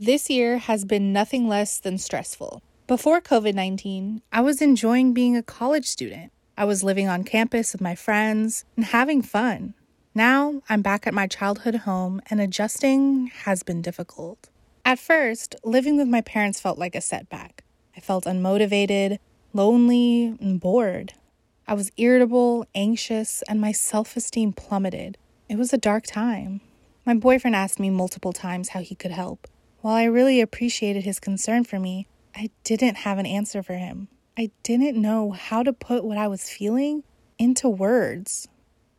This year has been nothing less than stressful. Before COVID 19, I was enjoying being a college student. I was living on campus with my friends and having fun. Now I'm back at my childhood home and adjusting has been difficult. At first, living with my parents felt like a setback. I felt unmotivated, lonely, and bored. I was irritable, anxious, and my self esteem plummeted. It was a dark time. My boyfriend asked me multiple times how he could help. While I really appreciated his concern for me, I didn't have an answer for him. I didn't know how to put what I was feeling into words.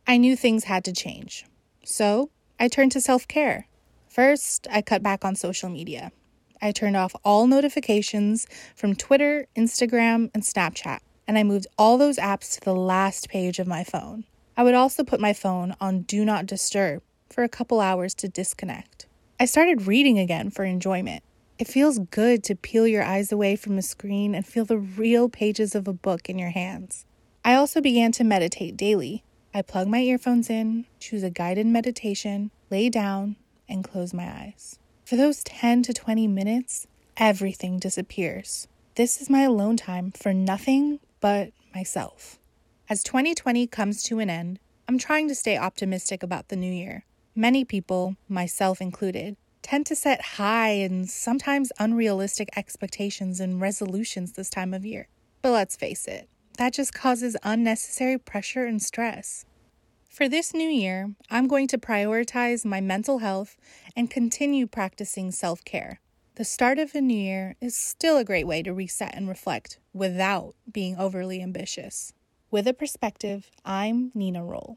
I knew things had to change. So I turned to self care. First, I cut back on social media. I turned off all notifications from Twitter, Instagram, and Snapchat, and I moved all those apps to the last page of my phone. I would also put my phone on Do Not Disturb for a couple hours to disconnect. I started reading again for enjoyment. It feels good to peel your eyes away from a screen and feel the real pages of a book in your hands. I also began to meditate daily. I plug my earphones in, choose a guided meditation, lay down, and close my eyes. For those 10 to 20 minutes, everything disappears. This is my alone time for nothing but myself. As 2020 comes to an end, I'm trying to stay optimistic about the new year. Many people, myself included, tend to set high and sometimes unrealistic expectations and resolutions this time of year. But let's face it, that just causes unnecessary pressure and stress. For this new year, I'm going to prioritize my mental health and continue practicing self care. The start of a new year is still a great way to reset and reflect without being overly ambitious. With a perspective, I'm Nina Roehl.